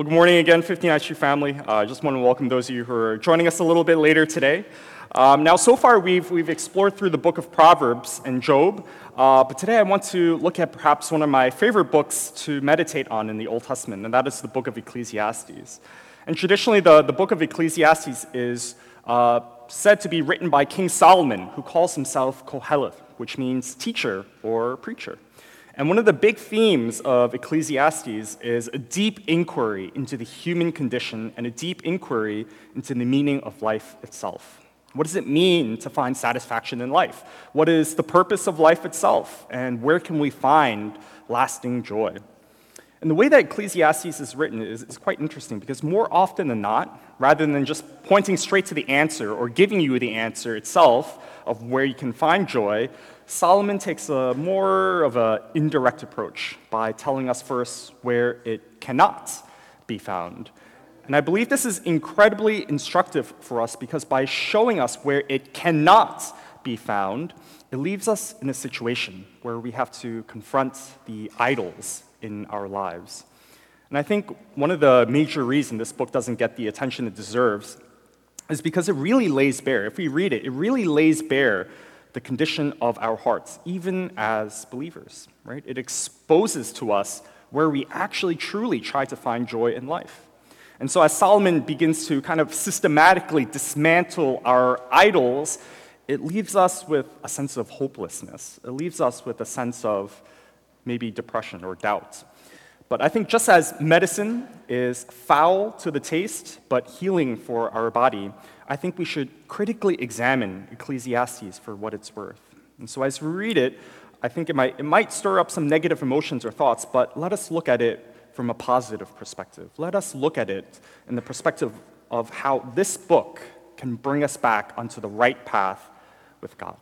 Well, good morning again, 15 Street family. Uh, I just want to welcome those of you who are joining us a little bit later today. Um, now, so far, we've, we've explored through the book of Proverbs and Job, uh, but today I want to look at perhaps one of my favorite books to meditate on in the Old Testament, and that is the book of Ecclesiastes. And traditionally, the, the book of Ecclesiastes is uh, said to be written by King Solomon, who calls himself Koheleth, which means teacher or preacher. And one of the big themes of Ecclesiastes is a deep inquiry into the human condition and a deep inquiry into the meaning of life itself. What does it mean to find satisfaction in life? What is the purpose of life itself? And where can we find lasting joy? And the way that Ecclesiastes is written is, is, quite interesting because more often than not, rather than just pointing straight to the answer or giving you the answer itself of where you can find joy, Solomon takes a more of an indirect approach by telling us first where it cannot be found. And I believe this is incredibly instructive for us because by showing us where it cannot be found, it leaves us in a situation where we have to confront the idols in our lives. And I think one of the major reasons this book doesn't get the attention it deserves is because it really lays bare, if we read it, it really lays bare the condition of our hearts, even as believers, right? It exposes to us where we actually truly try to find joy in life. And so, as Solomon begins to kind of systematically dismantle our idols, it leaves us with a sense of hopelessness. It leaves us with a sense of maybe depression or doubt. But I think just as medicine is foul to the taste, but healing for our body, I think we should critically examine Ecclesiastes for what it's worth. And so as we read it, I think it might, it might stir up some negative emotions or thoughts, but let us look at it from a positive perspective. Let us look at it in the perspective of how this book can bring us back onto the right path with God.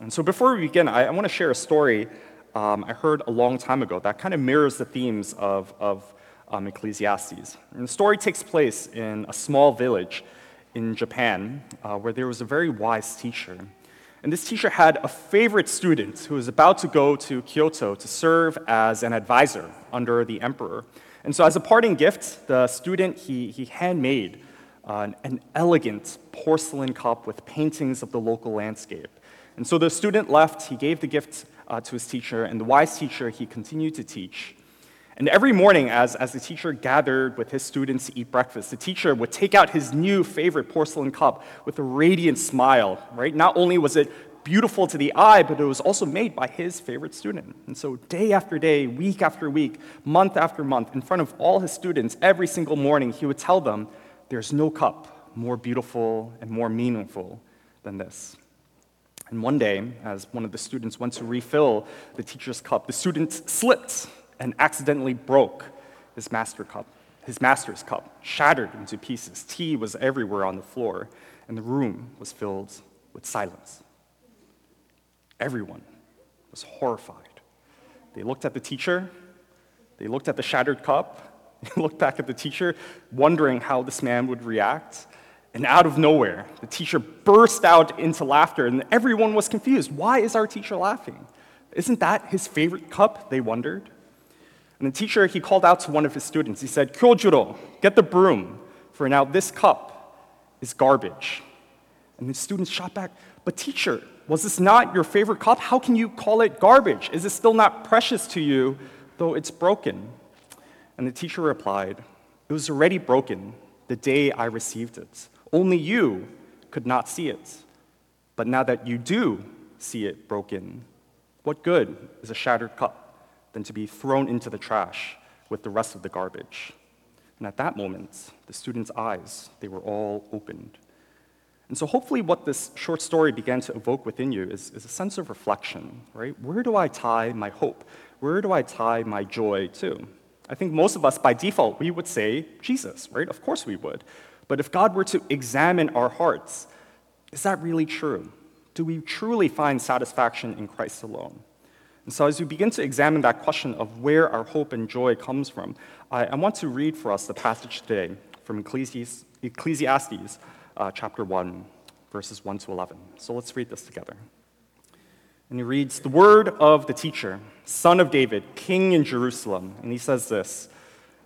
And so before we begin, I, I want to share a story um, I heard a long time ago that kind of mirrors the themes of, of um, Ecclesiastes. And the story takes place in a small village in Japan uh, where there was a very wise teacher. And this teacher had a favorite student who was about to go to Kyoto to serve as an advisor under the emperor. And so, as a parting gift, the student he, he handmade uh, an, an elegant porcelain cup with paintings of the local landscape. And so the student left, he gave the gift uh, to his teacher, and the wise teacher, he continued to teach. And every morning, as, as the teacher gathered with his students to eat breakfast, the teacher would take out his new favorite porcelain cup with a radiant smile, right? Not only was it beautiful to the eye, but it was also made by his favorite student. And so, day after day, week after week, month after month, in front of all his students, every single morning, he would tell them, There's no cup more beautiful and more meaningful than this. And one day, as one of the students went to refill the teacher's cup, the student slipped and accidentally broke his master cup, his master's cup, shattered into pieces. Tea was everywhere on the floor, and the room was filled with silence. Everyone was horrified. They looked at the teacher, they looked at the shattered cup, they looked back at the teacher, wondering how this man would react. And out of nowhere, the teacher burst out into laughter, and everyone was confused. Why is our teacher laughing? Isn't that his favorite cup? They wondered. And the teacher, he called out to one of his students. He said, Kyojuro, get the broom, for now this cup is garbage. And the students shot back, But teacher, was this not your favorite cup? How can you call it garbage? Is it still not precious to you, though it's broken? And the teacher replied, It was already broken the day I received it. Only you could not see it. But now that you do see it broken, what good is a shattered cup than to be thrown into the trash with the rest of the garbage? And at that moment, the students' eyes, they were all opened. And so hopefully what this short story began to evoke within you is, is a sense of reflection, right? Where do I tie my hope? Where do I tie my joy to? I think most of us, by default, we would say Jesus, right? Of course we would. But if God were to examine our hearts, is that really true? Do we truly find satisfaction in Christ alone? And so, as we begin to examine that question of where our hope and joy comes from, I, I want to read for us the passage today from Ecclesiastes, Ecclesiastes uh, chapter 1, verses 1 to 11. So, let's read this together. And he reads, The word of the teacher, son of David, king in Jerusalem. And he says this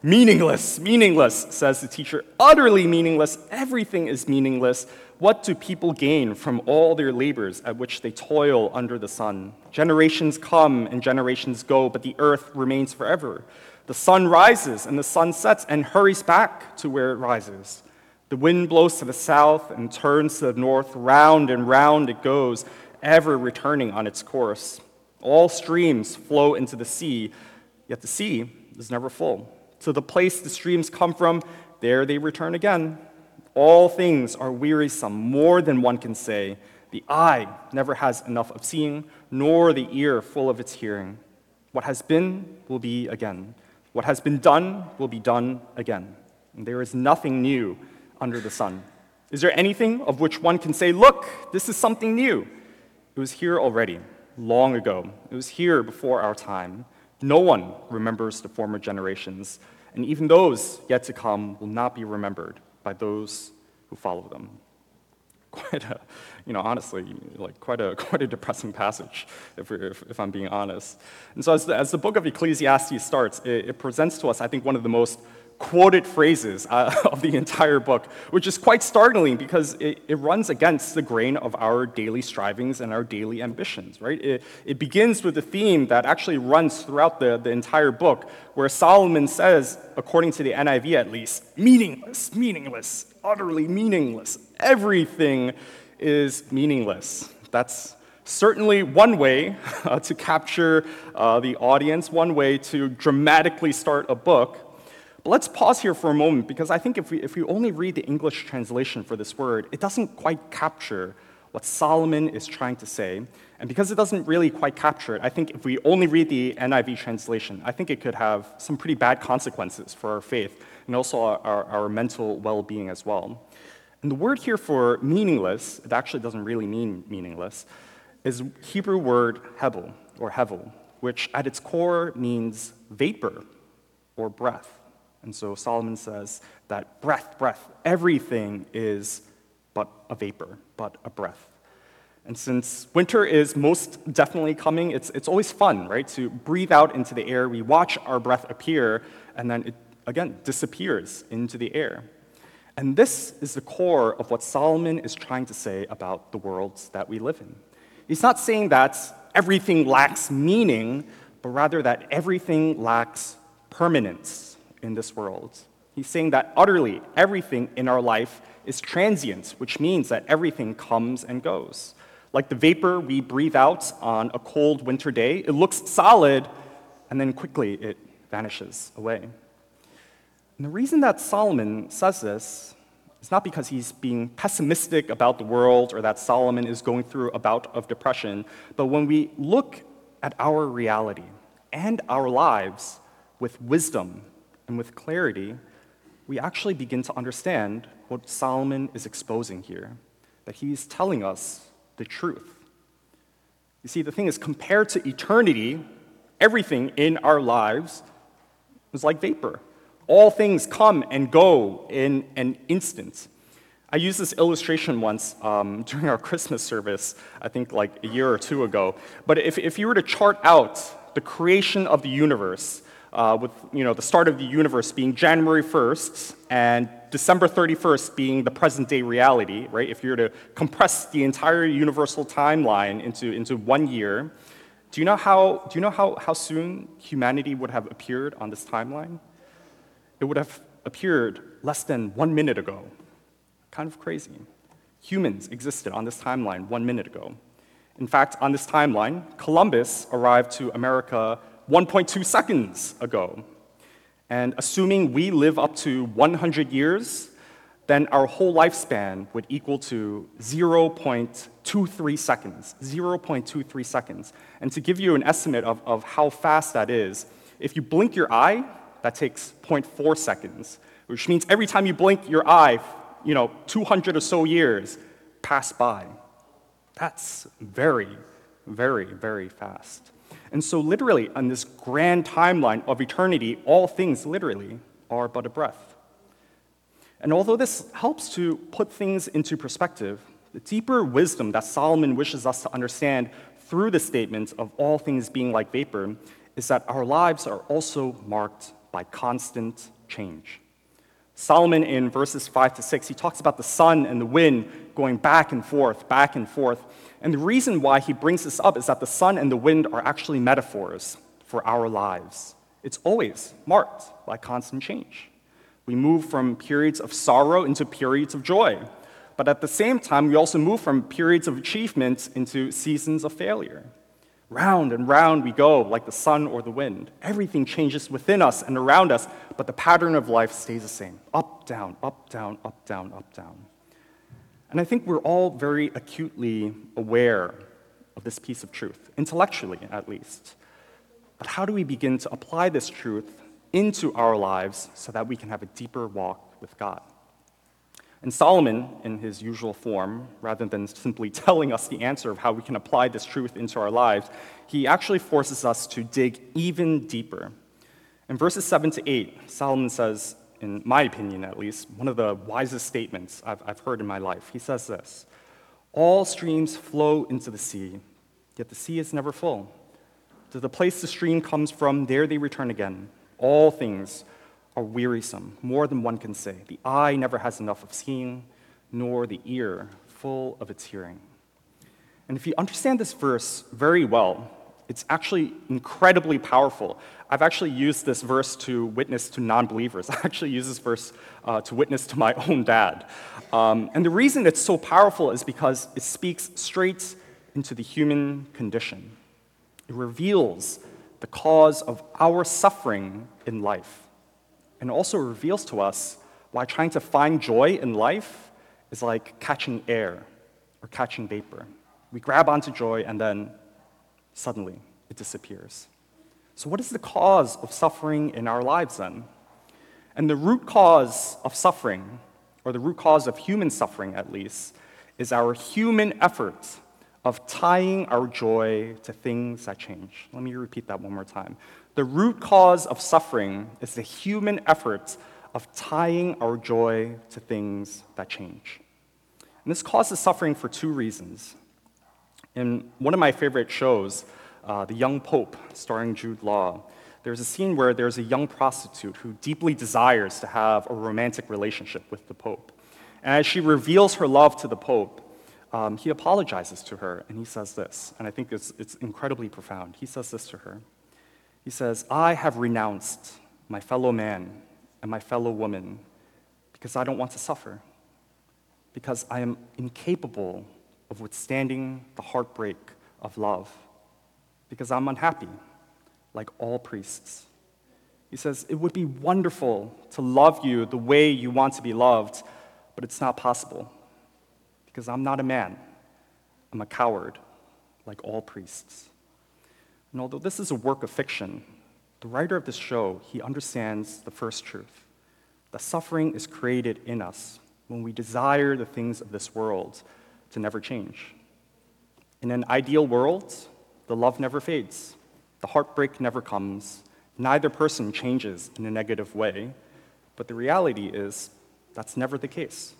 Meaningless, meaningless, says the teacher. Utterly meaningless. Everything is meaningless. What do people gain from all their labors at which they toil under the sun? Generations come and generations go, but the earth remains forever. The sun rises and the sun sets and hurries back to where it rises. The wind blows to the south and turns to the north. Round and round it goes, ever returning on its course. All streams flow into the sea, yet the sea is never full. To the place the streams come from, there they return again. All things are wearisome, more than one can say. The eye never has enough of seeing, nor the ear full of its hearing. What has been will be again. What has been done will be done again. And there is nothing new under the sun. Is there anything of which one can say, Look, this is something new? It was here already, long ago. It was here before our time. No one remembers the former generations, and even those yet to come will not be remembered by those who follow them. Quite a, you know, honestly, like quite a, quite a depressing passage, if, if, if I'm being honest. And so, as the, as the book of Ecclesiastes starts, it, it presents to us, I think, one of the most quoted phrases uh, of the entire book, which is quite startling because it, it, runs against the grain of our daily strivings and our daily ambitions, right? It, it begins with a theme that actually runs throughout the, the entire book, where Solomon says, according to the NIV at least, meaningless, meaningless, utterly meaningless. Everything is meaningless. That's certainly one way uh, to capture uh, the audience, one way to dramatically start a book. But let's pause here for a moment because I think if we, if we only read the English translation for this word, it doesn't quite capture what Solomon is trying to say. And because it doesn't really quite capture it, I think if we only read the NIV translation, I think it could have some pretty bad consequences for our faith and also our, our, our mental well being as well. And the word here for meaningless, it actually doesn't really mean meaningless, is Hebrew word hebel or hevel, which at its core means vapor or breath. And so Solomon says that breath, breath, everything is but a vapor, but a breath. And since winter is most definitely coming, it's, it's always fun, right, to breathe out into the air. We watch our breath appear, and then it, again, disappears into the air. And this is the core of what Solomon is trying to say about the worlds that we live in. He's not saying that everything lacks meaning, but rather that everything lacks permanence in this world. He's saying that utterly everything in our life is transient, which means that everything comes and goes. Like the vapor we breathe out on a cold winter day, it looks solid and then quickly it vanishes away. And the reason that Solomon says this is not because he's being pessimistic about the world or that Solomon is going through a bout of depression, but when we look at our reality and our lives with wisdom and with clarity, we actually begin to understand what Solomon is exposing here that he's telling us the truth. You see, the thing is, compared to eternity, everything in our lives is like vapor. All things come and go in an instant. I used this illustration once um, during our Christmas service, I think like a year or two ago. But if, if you were to chart out the creation of the universe, uh, with you know, the start of the universe being January 1st and December 31st being the present day reality, right? If you were to compress the entire universal timeline into, into one year, do you know, how, do you know how, how soon humanity would have appeared on this timeline? It would have appeared less than one minute ago. Kind of crazy. Humans existed on this timeline one minute ago. In fact, on this timeline, Columbus arrived to America 1.2 seconds ago. And assuming we live up to 100 years, then our whole lifespan would equal to 0.23 seconds. 0.23 seconds. And to give you an estimate of, of how fast that is, if you blink your eye, that takes 0.4 seconds, which means every time you blink your eye, you know, 200 or so years pass by. That's very, very, very fast. And so, literally, on this grand timeline of eternity, all things literally are but a breath. And although this helps to put things into perspective, the deeper wisdom that Solomon wishes us to understand through the statement of all things being like vapor is that our lives are also marked by constant change. Solomon, in verses 5 to 6, he talks about the sun and the wind going back and forth, back and forth. And the reason why he brings this up is that the sun and the wind are actually metaphors for our lives. It's always marked by constant change. We move from periods of sorrow into periods of joy. But at the same time, we also move from periods of achievement into seasons of failure. Round and round we go, like the sun or the wind. Everything changes within us and around us, but the pattern of life stays the same up, down, up, down, up, down, up, down. And I think we're all very acutely aware of this piece of truth, intellectually at least. But how do we begin to apply this truth into our lives so that we can have a deeper walk with God? And Solomon, in his usual form, rather than simply telling us the answer of how we can apply this truth into our lives, he actually forces us to dig even deeper. In verses 7 to 8, Solomon says, in my opinion at least, one of the wisest statements I've, I've heard in my life. He says this All streams flow into the sea, yet the sea is never full. To the place the stream comes from, there they return again. All things are wearisome, more than one can say. The eye never has enough of seeing, nor the ear full of its hearing. And if you understand this verse very well, it's actually incredibly powerful. I've actually used this verse to witness to non believers. I actually use this verse uh, to witness to my own dad. Um, and the reason it's so powerful is because it speaks straight into the human condition. It reveals the cause of our suffering in life and also reveals to us why trying to find joy in life is like catching air or catching vapor. We grab onto joy and then suddenly it disappears. So, what is the cause of suffering in our lives then? And the root cause of suffering, or the root cause of human suffering at least, is our human effort of tying our joy to things that change. Let me repeat that one more time. The root cause of suffering is the human effort of tying our joy to things that change. And this causes suffering for two reasons. In one of my favorite shows, uh, The Young Pope, starring Jude Law, there's a scene where there's a young prostitute who deeply desires to have a romantic relationship with the Pope. And as she reveals her love to the Pope, um, he apologizes to her and he says this, and I think it's, it's incredibly profound. He says this to her he says, I have renounced my fellow man and my fellow woman because I don't want to suffer, because I am incapable of withstanding the heartbreak of love, because I'm unhappy, like all priests. He says, It would be wonderful to love you the way you want to be loved, but it's not possible, because I'm not a man. I'm a coward, like all priests. And although this is a work of fiction, the writer of this show, he understands the first truth. that suffering is created in us when we desire the things of this world to never change. In an ideal world, the love never fades, the heartbreak never comes, neither person changes in a negative way. But the reality is, that's never the case.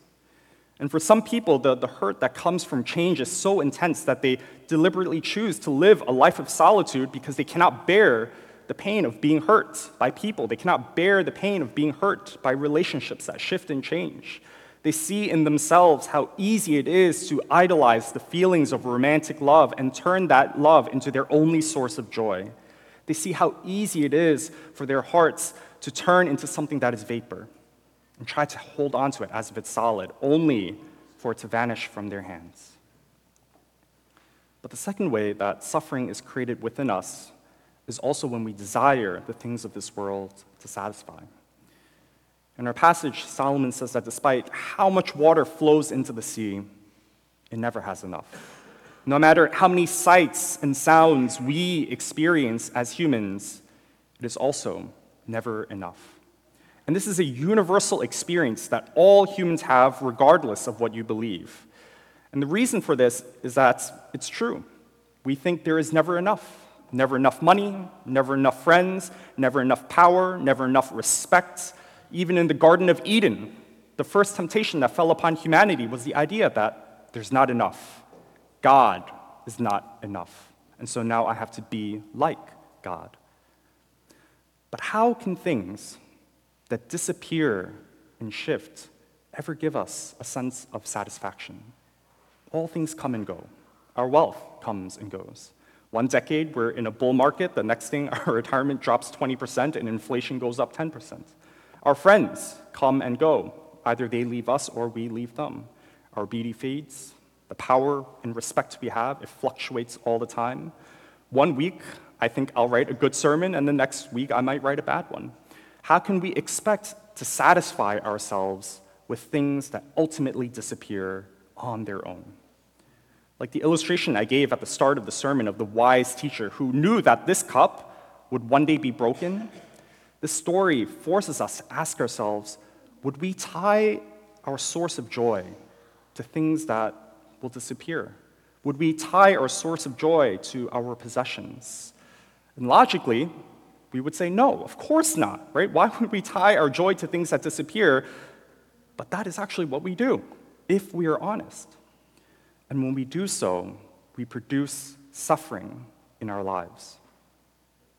And for some people, the, the hurt that comes from change is so intense that they deliberately choose to live a life of solitude because they cannot bear the pain of being hurt by people. They cannot bear the pain of being hurt by relationships that shift and change. They see in themselves how easy it is to idolize the feelings of romantic love and turn that love into their only source of joy. They see how easy it is for their hearts to turn into something that is vapor and try to hold on to it as if it's solid, only for it to vanish from their hands. But the second way that suffering is created within us is also when we desire the things of this world to satisfy. In our passage, Solomon says that despite how much water flows into the sea, it never has enough. No matter how many sights and sounds we experience as humans, it is also never enough. And this is a universal experience that all humans have, regardless of what you believe. And the reason for this is that it's true. We think there is never enough. Never enough money, never enough friends, never enough power, never enough respect. Even in the Garden of Eden, the first temptation that fell upon humanity was the idea that there's not enough. God is not enough. And so now I have to be like God. But how can things that disappear and shift ever give us a sense of satisfaction? All things come and go. Our wealth comes and goes. One decade, we're in a bull market. The next thing, our retirement drops 20% and inflation goes up 10%. Our friends come and go. Either they leave us or we leave them. Our beauty fades. The power and respect we have, it fluctuates all the time. One week, I think I'll write a good sermon, and the next week, I might write a bad one. How can we expect to satisfy ourselves with things that ultimately disappear on their own? Like the illustration I gave at the start of the sermon of the wise teacher who knew that this cup would one day be broken, this story forces us to ask ourselves would we tie our source of joy to things that will disappear? Would we tie our source of joy to our possessions? And logically, we would say no, of course not, right? Why would we tie our joy to things that disappear? But that is actually what we do, if we are honest. And when we do so, we produce suffering in our lives.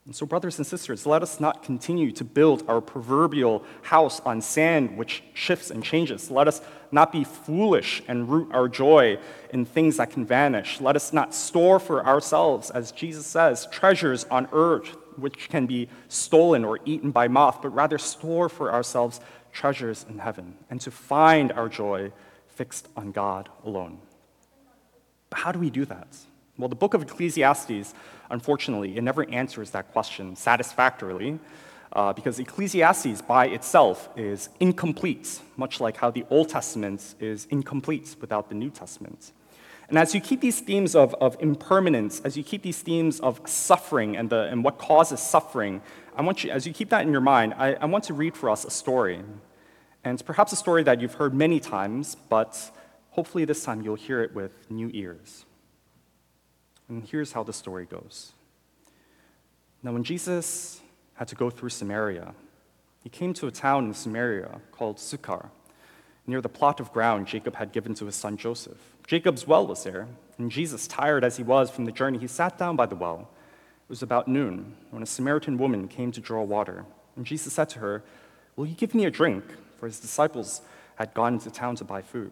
And so, brothers and sisters, let us not continue to build our proverbial house on sand which shifts and changes. Let us not be foolish and root our joy in things that can vanish. Let us not store for ourselves, as Jesus says, treasures on earth which can be stolen or eaten by moth, but rather store for ourselves treasures in heaven and to find our joy fixed on God alone. But how do we do that? Well, the book of Ecclesiastes, unfortunately, it never answers that question satisfactorily. Uh, because Ecclesiastes by itself is incomplete, much like how the Old Testament is incomplete without the New Testament. And as you keep these themes of, of impermanence, as you keep these themes of suffering and, the, and what causes suffering, I want you, as you keep that in your mind, I, I want to read for us a story. And it's perhaps a story that you've heard many times, but hopefully this time you'll hear it with new ears. And here's how the story goes. Now, when Jesus had to go through Samaria, he came to a town in Samaria called Sychar, near the plot of ground Jacob had given to his son Joseph. Jacob's well was there, and Jesus, tired as he was from the journey, he sat down by the well. It was about noon when a Samaritan woman came to draw water. And Jesus said to her, Will you give me a drink? For his disciples had gone into town to buy food.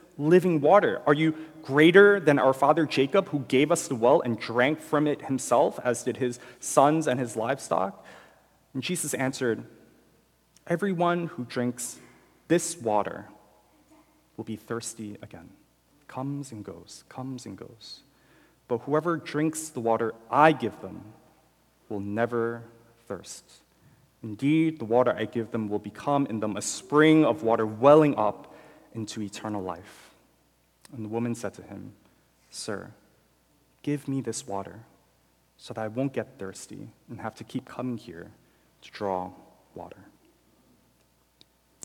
living water? Are you greater than our father Jacob, who gave us the well and drank from it himself, as did his sons and his livestock? And Jesus answered, Everyone who drinks this water will be thirsty again. Comes and goes, comes and goes. But whoever drinks the water I give them will never thirst. Indeed, the water I give them will become in them a spring of water welling up into eternal life. And the woman said to him, Sir, give me this water so that I won't get thirsty and have to keep coming here to draw water.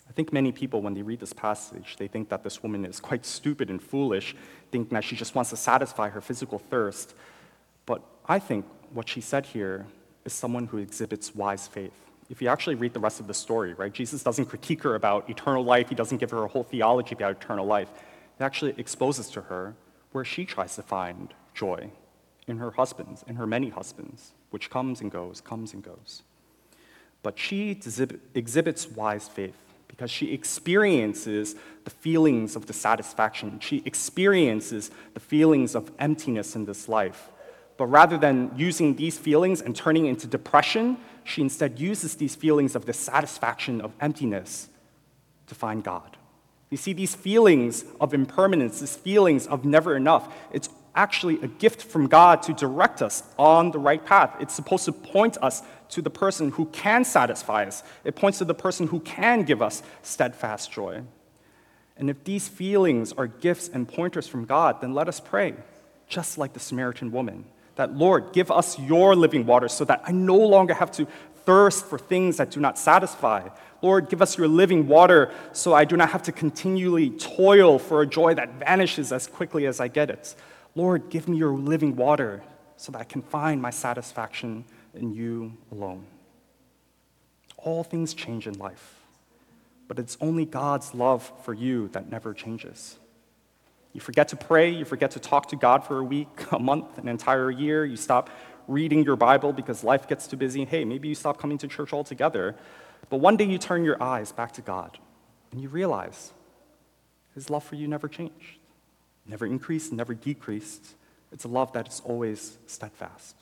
I think many people, when they read this passage, they think that this woman is quite stupid and foolish, thinking that she just wants to satisfy her physical thirst. But I think what she said here is someone who exhibits wise faith. If you actually read the rest of the story, right, Jesus doesn't critique her about eternal life, he doesn't give her a whole theology about eternal life. He actually exposes to her where she tries to find joy in her husbands, in her many husbands, which comes and goes, comes and goes. But she exhibits wise faith because she experiences the feelings of dissatisfaction. She experiences the feelings of emptiness in this life. But rather than using these feelings and turning into depression, she instead uses these feelings of dissatisfaction, of emptiness, to find God. You see, these feelings of impermanence, these feelings of never enough, it's actually a gift from God to direct us on the right path. It's supposed to point us to the person who can satisfy us, it points to the person who can give us steadfast joy. And if these feelings are gifts and pointers from God, then let us pray, just like the Samaritan woman, that Lord, give us your living water so that I no longer have to thirst for things that do not satisfy. Lord, give us your living water so I do not have to continually toil for a joy that vanishes as quickly as I get it. Lord, give me your living water so that I can find my satisfaction in you alone. All things change in life, but it's only God's love for you that never changes. You forget to pray, you forget to talk to God for a week, a month, an entire year, you stop reading your Bible because life gets too busy. Hey, maybe you stop coming to church altogether. But one day you turn your eyes back to God and you realize his love for you never changed, never increased, never decreased. It's a love that is always steadfast.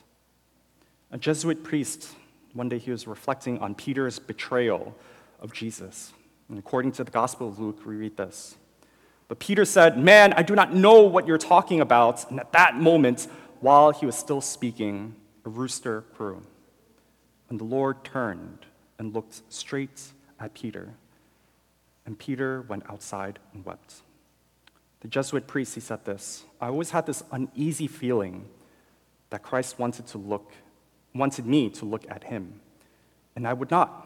A Jesuit priest, one day he was reflecting on Peter's betrayal of Jesus. And according to the Gospel of Luke, we read this. But Peter said, Man, I do not know what you're talking about. And at that moment, while he was still speaking, a rooster crew. And the Lord turned and looked straight at Peter. And Peter went outside and wept. The Jesuit priest, he said this I always had this uneasy feeling that Christ wanted to look, wanted me to look at him. And I would not.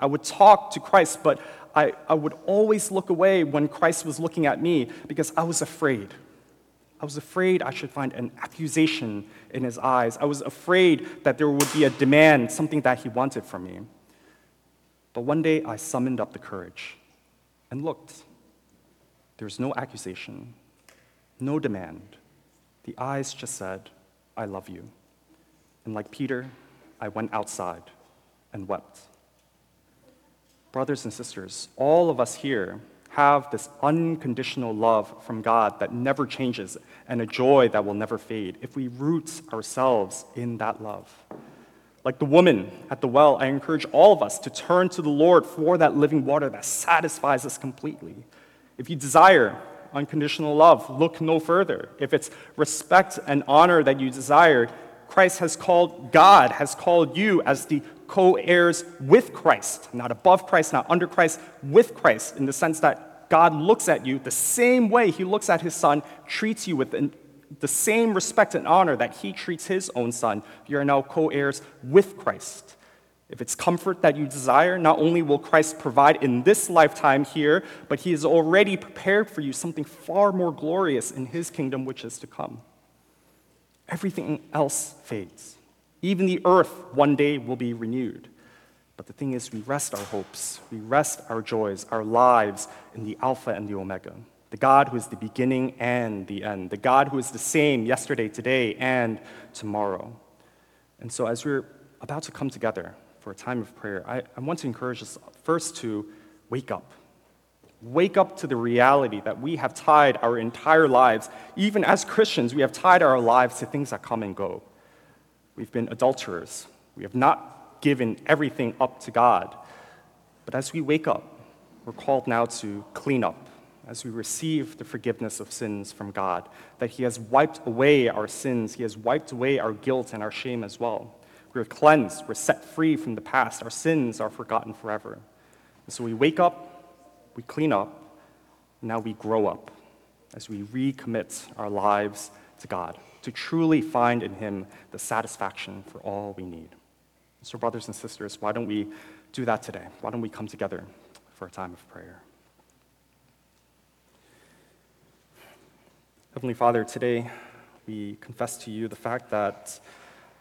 I would talk to Christ, but I, I would always look away when Christ was looking at me because I was afraid. I was afraid I should find an accusation in his eyes. I was afraid that there would be a demand, something that he wanted from me. But one day I summoned up the courage and looked. There was no accusation, no demand. The eyes just said, I love you. And like Peter, I went outside and wept. Brothers and sisters, all of us here have this unconditional love from God that never changes and a joy that will never fade if we root ourselves in that love. Like the woman at the well, I encourage all of us to turn to the Lord for that living water that satisfies us completely. If you desire unconditional love, look no further. If it's respect and honor that you desire, Christ has called, God has called you as the co heirs with Christ, not above Christ, not under Christ, with Christ, in the sense that God looks at you the same way He looks at His Son, treats you with the same respect and honor that He treats His own Son. You are now co heirs with Christ. If it's comfort that you desire, not only will Christ provide in this lifetime here, but He has already prepared for you something far more glorious in His kingdom, which is to come. Everything else fades. Even the earth one day will be renewed. But the thing is, we rest our hopes, we rest our joys, our lives in the Alpha and the Omega, the God who is the beginning and the end, the God who is the same yesterday, today, and tomorrow. And so, as we're about to come together for a time of prayer, I, I want to encourage us first to wake up. Wake up to the reality that we have tied our entire lives, even as Christians, we have tied our lives to things that come and go. We've been adulterers. We have not given everything up to God. But as we wake up, we're called now to clean up as we receive the forgiveness of sins from God, that He has wiped away our sins, He has wiped away our guilt and our shame as well. We're cleansed, we're set free from the past, our sins are forgotten forever. And so we wake up, we clean up, now we grow up as we recommit our lives to God to truly find in Him the satisfaction for all we need. So, brothers and sisters, why don't we do that today? Why don't we come together for a time of prayer? Heavenly Father, today we confess to you the fact that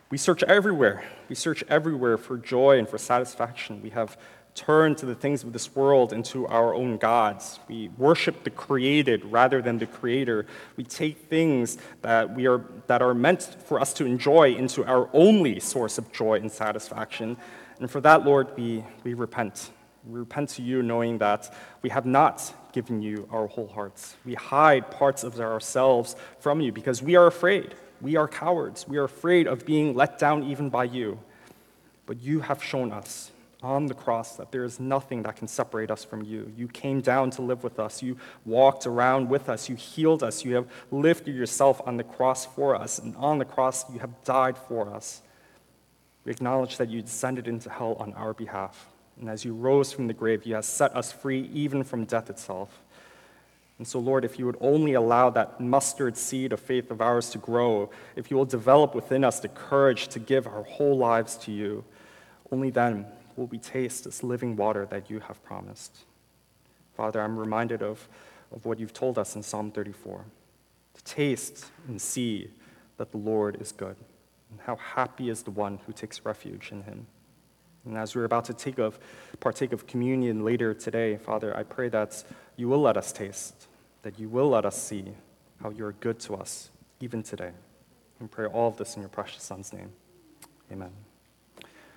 we search everywhere. We search everywhere for joy and for satisfaction. We have turn to the things of this world and to our own gods. We worship the created rather than the creator. We take things that, we are, that are meant for us to enjoy into our only source of joy and satisfaction. And for that, Lord, we, we repent. We repent to you knowing that we have not given you our whole hearts. We hide parts of ourselves from you because we are afraid. We are cowards. We are afraid of being let down even by you. But you have shown us on the cross that there is nothing that can separate us from you. You came down to live with us. You walked around with us. You healed us. You have lifted yourself on the cross for us. And on the cross, you have died for us. We acknowledge that you descended into hell on our behalf. And as you rose from the grave, you have set us free even from death itself. And so, Lord, if you would only allow that mustard seed of faith of ours to grow, if you will develop within us the courage to give our whole lives to you, Only then will we taste this living water that you have promised. Father, I'm reminded of, of what you've told us in Psalm 34 to taste and see that the Lord is good, and how happy is the one who takes refuge in him. And as we're about to take of, partake of communion later today, Father, I pray that you will let us taste, that you will let us see how you're good to us, even today. And pray all of this in your precious Son's name. Amen.